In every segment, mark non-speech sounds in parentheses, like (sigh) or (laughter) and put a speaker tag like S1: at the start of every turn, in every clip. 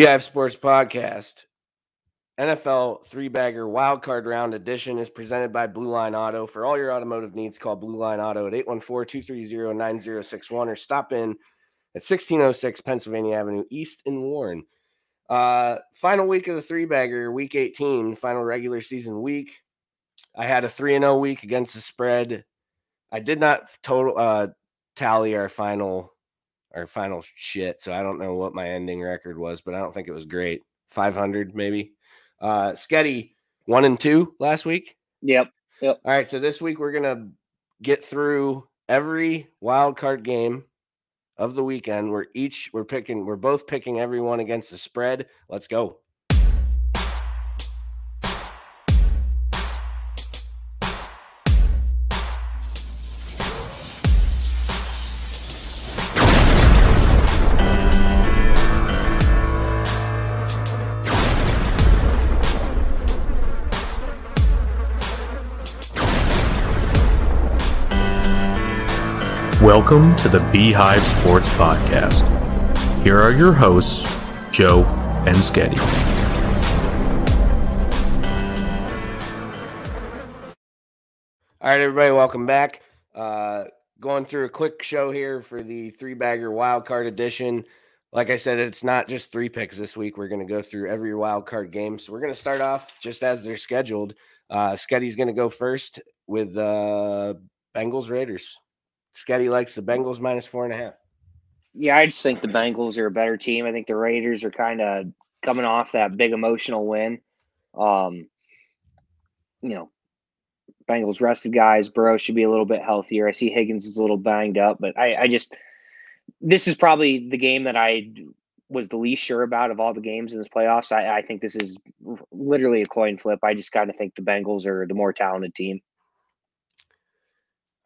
S1: Beehive Sports Podcast. NFL three bagger wildcard round edition is presented by Blue Line Auto. For all your automotive needs, call Blue Line Auto at 814 230 9061 or stop in at 1606 Pennsylvania Avenue East in Warren. Uh, final week of the three bagger, week 18, final regular season week. I had a 3 0 week against the spread. I did not total uh, tally our final our final shit. So I don't know what my ending record was, but I don't think it was great. 500 maybe. Uh Sketti one and two last week.
S2: Yep. Yep.
S1: All right. So this week we're gonna get through every wild card game of the weekend. We're each we're picking we're both picking everyone against the spread. Let's go.
S3: Welcome to the Beehive Sports Podcast. Here are your hosts, Joe and Sketti.
S1: All right, everybody, welcome back. Uh, going through a quick show here for the three bagger wild card edition. Like I said, it's not just three picks this week. We're going to go through every wild card game. So we're going to start off just as they're scheduled. Uh, Sketti's going to go first with uh, Bengals Raiders. Sketti likes the Bengals minus four and a half.
S2: Yeah, I just think the Bengals are a better team. I think the Raiders are kind of coming off that big emotional win. Um, you know, Bengals rested guys. Burrow should be a little bit healthier. I see Higgins is a little banged up, but I, I just this is probably the game that I was the least sure about of all the games in this playoffs. I, I think this is literally a coin flip. I just kind of think the Bengals are the more talented team.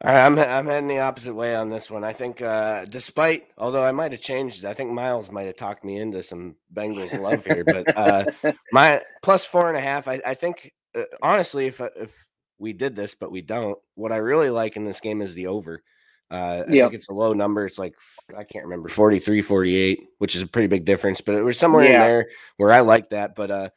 S1: All right, I'm I'm heading the opposite way on this one. I think, uh, despite although I might have changed, I think Miles might have talked me into some Bengals love here, but uh, (laughs) my plus four and a half. I, I think uh, honestly, if if we did this, but we don't, what I really like in this game is the over. Uh, I
S2: Yep.
S1: think it's a low number. It's like I can't remember 43, 48, which is a pretty big difference, but it was somewhere in there where I like that. But uh,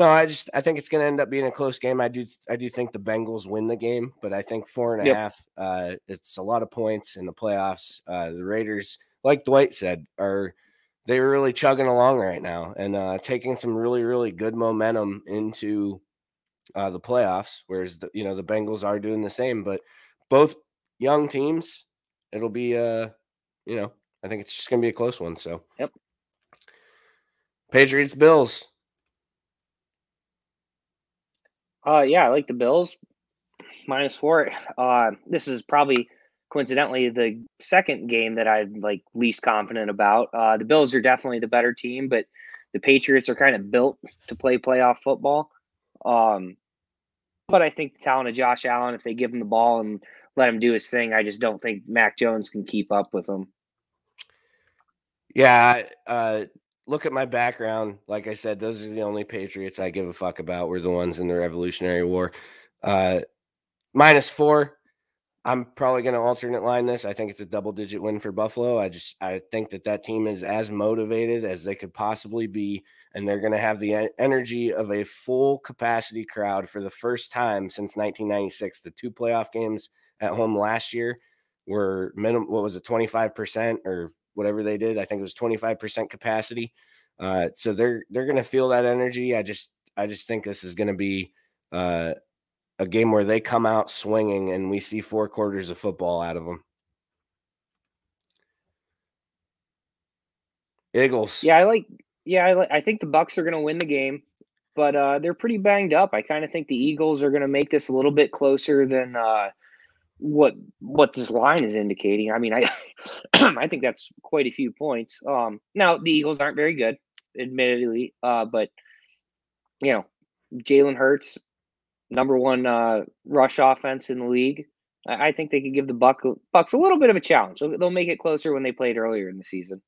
S1: no, I just I think it's going to end up being a close game. I do I do think the Bengals win the game, but I think four and a
S2: Yep.
S1: half. Uh, it's a lot of points in the playoffs. Uh, the Raiders, like Dwight said, are they're really chugging along right now and uh, taking some really really good momentum into uh, the playoffs. Whereas the, you know the Bengals are doing the same, but both young teams, it'll be uh you know I think it's just going to be a close one. So
S2: Yep.
S1: Patriots Bills.
S2: Uh, yeah, I like the Bills minus four. Uh, this is probably coincidentally the second game that I'm like least confident about. Uh, the Bills are definitely the better team, but the Patriots are kind of built to play playoff football. Um, but I think the talent of Josh Allen, if they give him the ball and let him do his thing, I just don't think Mac Jones can keep up with him.
S1: Yeah, uh, look at my background. Like I said, those are the only Patriots I give a fuck about. We're the ones in the Revolutionary War. Uh, minus four. I'm probably going to alternate line this. I think it's a double digit win for Buffalo. I just I think that that team is as motivated as they could possibly be, and they're going to have the energy of a full capacity crowd for the first time since 1996. The two playoff games at home last year were minimum. What was it, 25 percent or whatever they did? I think it was 25 percent capacity. Uh, so they're they're going to feel that energy. I just I just think this is going to be. Uh, a game where they come out swinging and we see four quarters of football out of them. Eagles.
S2: Yeah, I like. Yeah, I, like, I think the Bucks are going to win the game, but uh, they're pretty banged up. I kind of think the Eagles are going to make this a little bit closer than uh, what what this line is indicating. I mean, I (clears throat) I think that's quite a few points. Um, now the Eagles aren't very good, admittedly, uh, but you know, Jalen Hurts, number one uh, rush offense in the league. I, I think they could give the Buck, Bucks a little bit of a challenge. They'll, they'll make it closer when they played earlier in the season.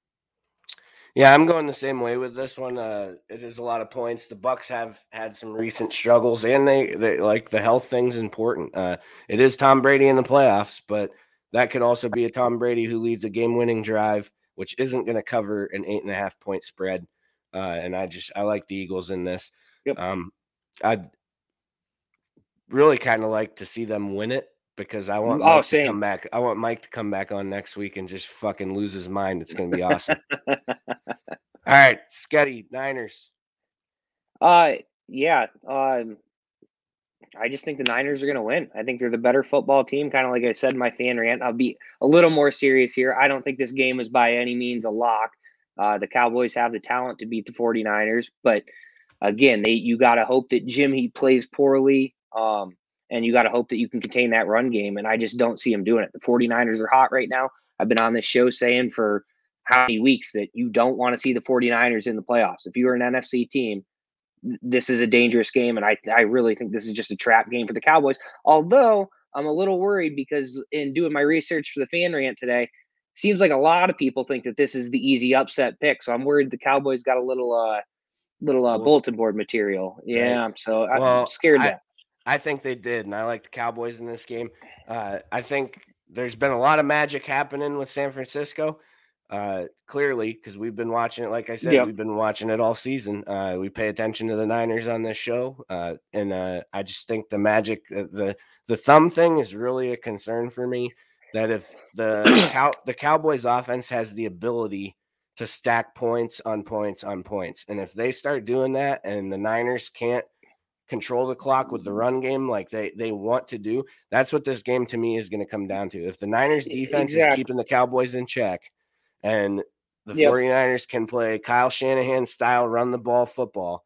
S1: Yeah, I'm going the same way with this one. Uh, it is a lot of points. The Bucks have had some recent struggles, and they, they like the health thing's important. Uh, it is Tom Brady in the playoffs, but that could also be a Tom Brady who leads a game-winning drive, which isn't going to cover an eight and a half point spread. uh, and I just I like the Eagles in this.
S2: Yep.
S1: Um, I'd really kind of like to see them win it because I want
S2: Oh,
S1: Mike to come back. I want Mike to come back on next week and just fucking lose his mind. It's gonna be awesome. (laughs) All right, Sketti Niners.
S2: Uh, yeah. Um, I just think the Niners are going to win. I think they're the better football team. Kind of like I said my fan rant. I'll be a little more serious here. I don't think this game is by any means a lock. Uh, the Cowboys have the talent to beat the 49ers, but again, they you got to hope that Jimmy plays poorly. Um, and you got to hope that you can contain that run game. And I just don't see him doing it. The 49ers are hot right now. I've been on this show saying for how many weeks that you don't want to see the 49ers in the playoffs. If you are an NFC team, this is a dangerous game, and I I really think this is just a trap game for the Cowboys. Although I'm a little worried because in doing my research for the fan rant today, seems like a lot of people think that this is the easy upset pick. So I'm worried the Cowboys got a little uh little uh, bulletin board material. Yeah, so I'm
S1: Well,
S2: scared.
S1: I-
S2: that
S1: I think they did, and I like the Cowboys in this game. Uh, I think there's been a lot of magic happening with San Francisco. Uh, clearly, because we've been watching it. Like I said,
S2: Yep.
S1: we've been watching it all season. Uh, we pay attention to the Niners on this show, uh, and uh, I just think the magic, uh, the the thumb thing, is really a concern for me. That if the (clears throat) cow the Cowboys offense has the ability to stack points on points on points, and if they start doing that, and the Niners can't control the clock with the run game like they they want to do. That's what this game to me is going to come down to. If the Niners defense is keeping the Cowboys in check and the
S2: Yep.
S1: 49ers can play Kyle Shanahan style run the ball football,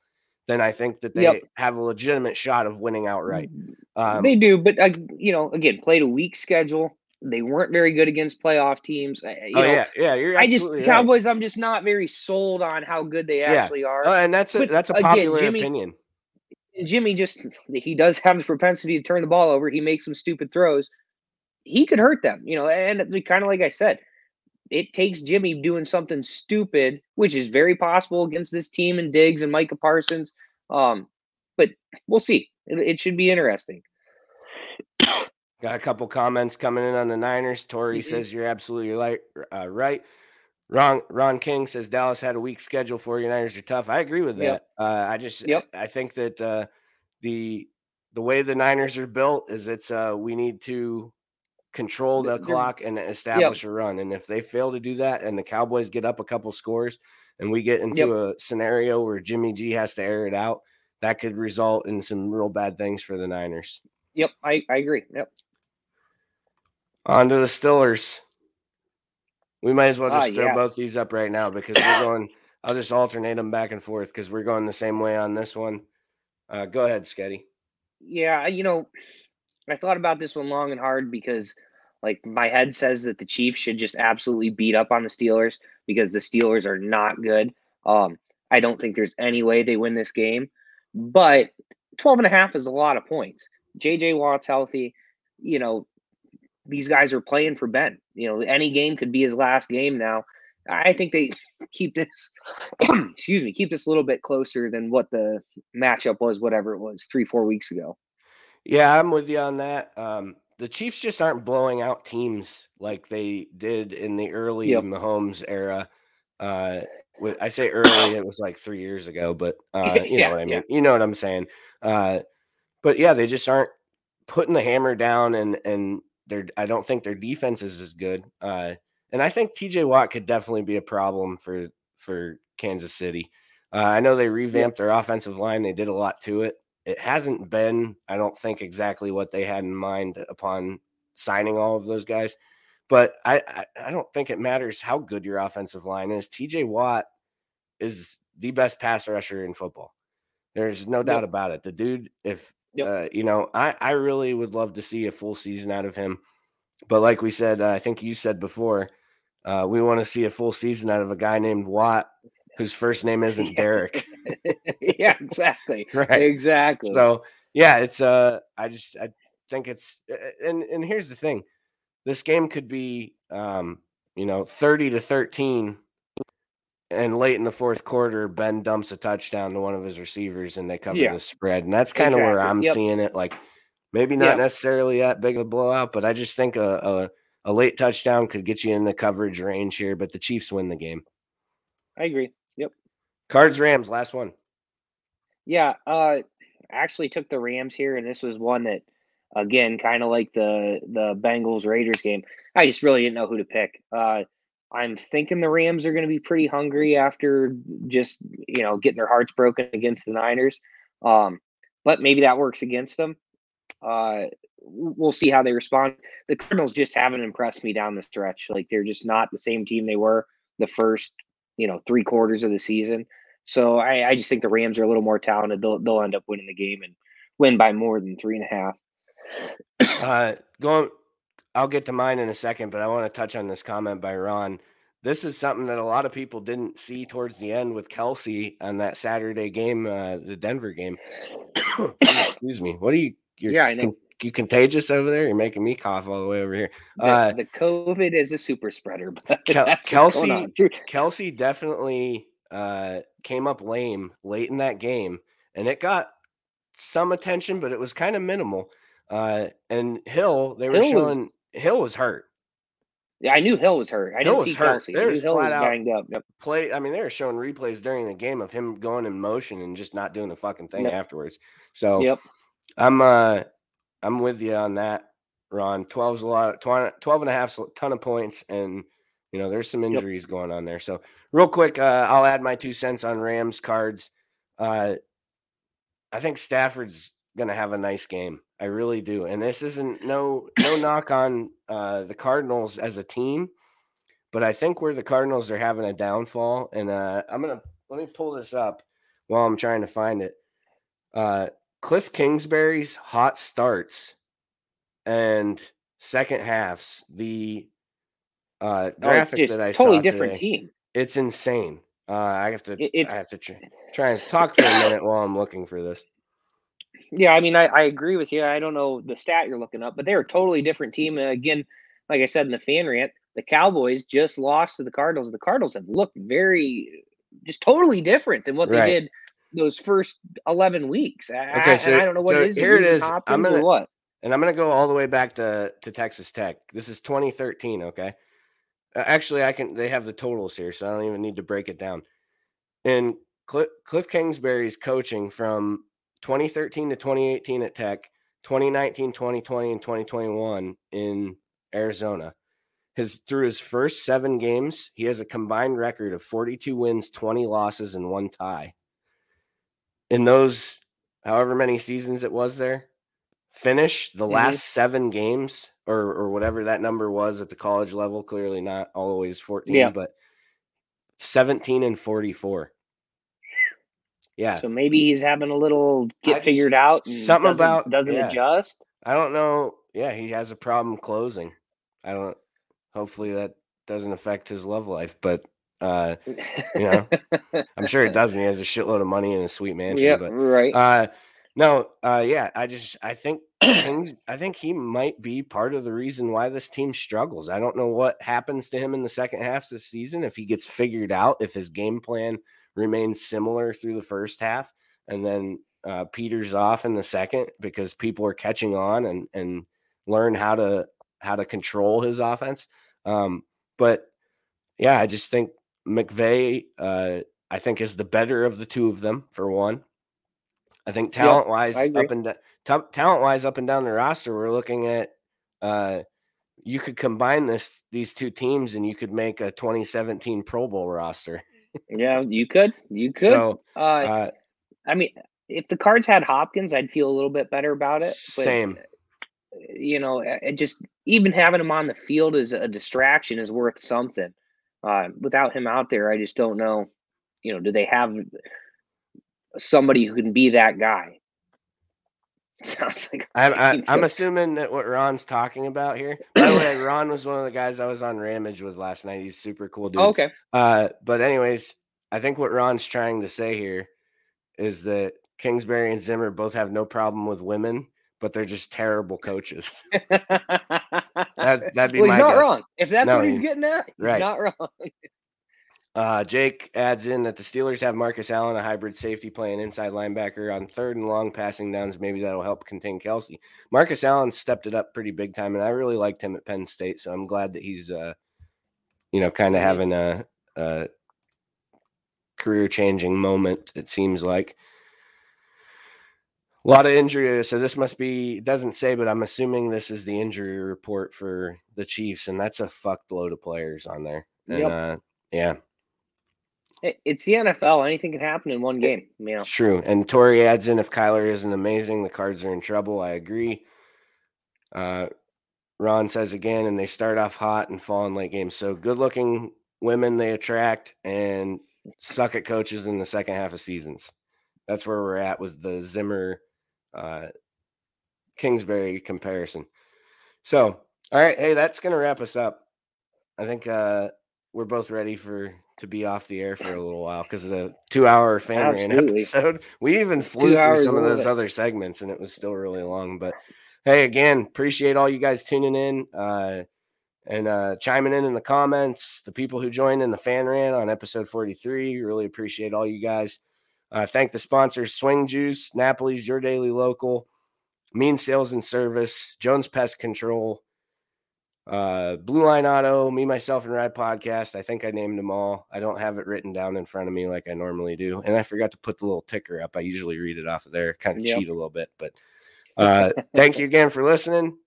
S1: then I think that they
S2: Yep.
S1: have a legitimate shot of winning outright. Um,
S2: they do, but uh, you know, again, played a weak schedule. They weren't very good against playoff teams. Uh,
S1: oh
S2: know,
S1: yeah, yeah, you're
S2: I just
S1: right.
S2: Cowboys. I'm just not very sold on how good they
S1: Yeah.
S2: actually are.
S1: Oh, and that's a
S2: But
S1: that's a
S2: again,
S1: popular
S2: Jimmy-
S1: opinion.
S2: Jimmy just he does have the propensity to turn the ball over. He makes some stupid throws. He could hurt them, you know. And kind of like I said, it takes Jimmy doing something stupid, which is very possible against this team and Diggs and Micah Parsons. Um, but we'll see. It, it should be interesting.
S1: Got a couple comments coming in on the Niners. Tori
S2: Mhm.
S1: says you're absolutely right. Uh, right. Ron Ron King says Dallas had a weak schedule. for you. Niners are tough. I agree with that.
S2: Yep.
S1: Uh, I just
S2: Yep.
S1: I think that uh, the the way the Niners are built is it's uh, we need to control the clock and establish a run. And if they fail to do that, and the Cowboys get up a couple scores, and we get into
S2: Yep.
S1: a scenario where Jimmy G has to air it out, that could result in some real bad things for the Niners.
S2: Yep, I, I agree. Yep.
S1: On to the Stillers. We might as well
S2: Ah,
S1: just throw
S2: yeah.
S1: both these up right now because we're going. (coughs) I'll just alternate them back and forth because we're going the same way on this one. Uh, go ahead, Sketti.
S2: Yeah, you know, I thought about this one long and hard because like my head says that the Chiefs should just absolutely beat up on the Steelers because the Steelers are not good. Um, I don't think there's any way they win this game, but 12 and a half is a lot of points. JJ Watt's healthy, you know, these guys are playing for Ben. You know, any game could be his last game now. I think they (laughs) keep this (clears throat) excuse me, keep this a little bit closer than what the matchup was, whatever it was, three, four weeks ago.
S1: Yeah, I'm with you on that. Um, the Chiefs just aren't blowing out teams like they did in the early
S2: Yep.
S1: Mahomes era. Uh, I say early, it was like three years ago, but uh, (laughs) you
S2: Yeah,
S1: know what I mean.
S2: yeah.
S1: You know what I'm saying. Uh, but yeah, they just aren't putting the hammer down, and and their I don't think their defense is as good. Uh, and I think T.J. Watt could definitely be a problem for for Kansas City. Uh, I know they revamped their offensive line; they did a lot to it it hasn't been, I don't think, exactly what they had in mind upon signing all of those guys. But I, I, I don't think it matters how good your offensive line is. TJ Watt is the best pass rusher in football. There's no doubt
S2: Yep.
S1: about it. The dude, if
S2: Yep.
S1: uh, you know, I, I really would love to see a full season out of him. But like we said, uh, I think you said before, uh, we want to see a full season out of a guy named Watt, whose first name (laughs) isn't Derek. (laughs)
S2: yeah, exactly. (laughs)
S1: right.
S2: Exactly.
S1: So yeah, it's uh I just I think it's and and here's the thing. This game could be um, you know, 30 to 13 and late in the fourth quarter Ben dumps a touchdown to one of his receivers and they cover
S2: Yeah.
S1: the spread. And that's kind of where I'm
S2: Yep.
S1: seeing it like maybe not
S2: Yeah.
S1: necessarily that big of a blowout, but I just think a, a a late touchdown could get you in the coverage range here, but the Chiefs win the game.
S2: I agree.
S1: Cards Rams, last one.
S2: Yeah, uh actually took the Rams here, and this was one that again, kind of like the the Bengals Raiders game. I just really didn't know who to pick. Uh I'm thinking the Rams are going to be pretty hungry after just you know getting their hearts broken against the Niners. Um, but maybe that works against them. Uh, we'll see how they respond. The Cardinals just haven't impressed me down the stretch. Like they're just not the same team they were the first you know three quarters of the season. So I, I just think the Rams are a little more talented. They'll they'll end up winning the game and win by more than three and a half.
S1: Uh, going, I'll get to mine in a second, but I want to touch on this comment by Ron. This is something that a lot of people didn't see towards the end with Kelsey on that Saturday game, uh, the Denver game. (coughs) Excuse me. What are you? You're,
S2: Yeah, I know.
S1: You contagious over there? You're making me cough all the way over here.
S2: The,
S1: Uh,
S2: the COVID is a super spreader, but
S1: Kel- (laughs)
S2: that's what's going
S1: Kelsey- Kelsey definitely uh, came up lame late in that game, and it got some attention, but it was kind of minimal. Uh, and Hill, they were
S2: Hill was-
S1: showing Hill was hurt.
S2: Yeah, I knew Hill was hurt. I
S1: Hill
S2: didn't
S1: was
S2: see
S1: hurt.
S2: Kelsey. I knew
S1: was
S2: Hill
S1: flat
S2: was
S1: out-
S2: banged up. Yep.
S1: Play. I mean, they were showing replays during the game of him going in motion and just not doing a fucking thing
S2: Yep.
S1: afterwards. So
S2: Yep.
S1: I'm uh I'm with you on that, Ron. 12's a lot 20, 12 and a half's a ton of points and you know there's some
S2: Yep.
S1: injuries going on there. So real quick, uh, I'll add my two cents on Rams cards. Uh I think Stafford's gonna have a nice game. I really do. And this isn't no no (coughs) knock on uh the Cardinals as a team, but I think where the Cardinals are having a downfall, and uh I'm gonna let me pull this up while I'm trying to find it. Uh Cliff Kingsbury's hot starts and second halves, the uh
S2: Oh,
S1: graphic that I
S2: totally different
S1: today,
S2: team.
S1: it's insane. Uh I have to
S2: it's-
S1: I have to tr- try and talk for a minute while I'm looking for this.
S2: Yeah, I mean, I, I agree with you. I don't know the stat you're looking up, but they're a totally different team. And again, like I said in the fan rant, the Cowboys just lost to the Cardinals. The Cardinals have looked very, just totally different than what
S1: Right.
S2: they did those first 11 weeks. I-
S1: Okay,
S2: I,
S1: so-
S2: and I don't know what
S1: so
S2: it is.
S1: here it is. I'm gonna-
S2: what?
S1: And I'm going to go all the way back to, to Texas Tech. This is 2013. Okay. Uh, actually, I can, they have the totals here, so I don't even need to break it down. And Cliff, Cliff Kingsbury's coaching from 2013 to 2018 at Tech, 2019, 2020, and 2021 in Arizona. His through his first seven games, he has a combined record of 42 wins, 20 losses, and one tie. In those however many seasons it was there, finish the
S2: Mhm.
S1: last seven games or or whatever that number was at the college level. Clearly not always 14,
S2: Yeah.
S1: but 17 and 44. Yeah.
S2: So maybe he's having a little get
S1: just-
S2: figured out and
S1: something
S2: doesn't,
S1: about-
S2: doesn't
S1: yeah.
S2: adjust.
S1: I don't know. Yeah, he has a problem closing. I don't hopefully that doesn't affect his love life, but uh you know, (laughs) I'm sure it doesn't. He has a shitload of money in a sweet mansion,
S2: yeah,
S1: but
S2: right.
S1: uh no, uh yeah, I just I think Kings I think he might be part of the reason why this team struggles. I don't know what happens to him in the second half of the season if he gets figured out, if his game plan remains similar through the first half and then uh peters off in the second because people are catching on and and learn how to how to control his offense. Um but yeah, I just think McVay uh I think is the better of the two of them for one. I think talent wise
S2: agree.
S1: up and down talent wise up and down the roster, we're looking at uh you could combine this these two teams and you could make a 2017 Pro Bowl roster.
S2: yeah, you could. You could.
S1: So
S2: uh,
S1: uh
S2: I mean, if the Cards had Hopkins, I'd feel a little bit better about it. But,
S1: same.
S2: You know, it just even having him on the field as a distraction is worth something. Uh, without him out there, I just don't know. You know, do they have somebody who can be that guy? (laughs) Sounds like
S1: I'm I,
S2: Vikings
S1: I'm assuming that what Ron's talking about here. By the way, (coughs) Ron was one of the guys I was on Ramage with last night. He's super cool dude.
S2: Oh, okay.
S1: Uh, but anyways, I think what Ron's trying to say here is that Kingsbury and Zimmer both have no problem with women, but they're just terrible coaches. (laughs) That that'd be
S2: well,
S1: my
S2: he's not
S1: guess.
S2: wrong. If that's
S1: No,
S2: what he's getting at, he's
S1: right.
S2: not wrong. (laughs)
S1: Uh, Jake adds in that the Steelers have Marcus Allen, a hybrid safety, playing inside linebacker on third and long passing downs. Maybe that'll help contain Kelsey. Marcus Allen stepped it up pretty big time, and I really liked him at Penn State. So I'm glad that he's, uh, you know, kind of having a, a career changing moment. It seems like a lot of injury. So this must be doesn't say, but I'm assuming this is the injury report for the Chiefs, and that's a fucked load of players on there. And
S2: Yep.
S1: uh, yeah,
S2: It's the NFL. Anything can happen in one game. Know.
S1: it's true. And Tori adds in if Kyler isn't amazing, the Cards are in trouble. I agree. Uh, Ron says again, and they start off hot and fall in late games. So good looking women they attract and suck at coaches in the second half of seasons. That's where we're at with the Zimmer uh, Kingsbury comparison. So, all right, hey, that's gonna wrap us up. I think uh, we're both ready for to be off the air for a little while because of the two hour fan (laughs)
S2: Absolutely.
S1: episode. We even flew
S2: Two
S1: through some
S2: of
S1: those
S2: it.
S1: other segments and it was still really long. But hey, again, appreciate all you guys tuning in uh, and uh, chiming in in the comments. The people who joined in the fan rant on episode 43, really appreciate all you guys. Uh, thank the sponsors Swing Juice, Napoli's Your Daily Local, Mean Sales and Service, Jones Pest Control, uh, Blue Line Auto, Me, Myself, and Ride Podcast. I think I named them all. I don't have it written down in front of me like I normally do. And I forgot to put the little ticker up. I usually read it off of there, kind of
S2: Yep.
S1: cheat a little bit. But (laughs) uh, thank you again for listening.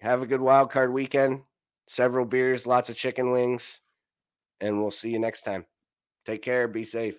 S1: Have a good wild card weekend. Several beers, lots of chicken wings, and we'll see you next time. Take care. Be safe.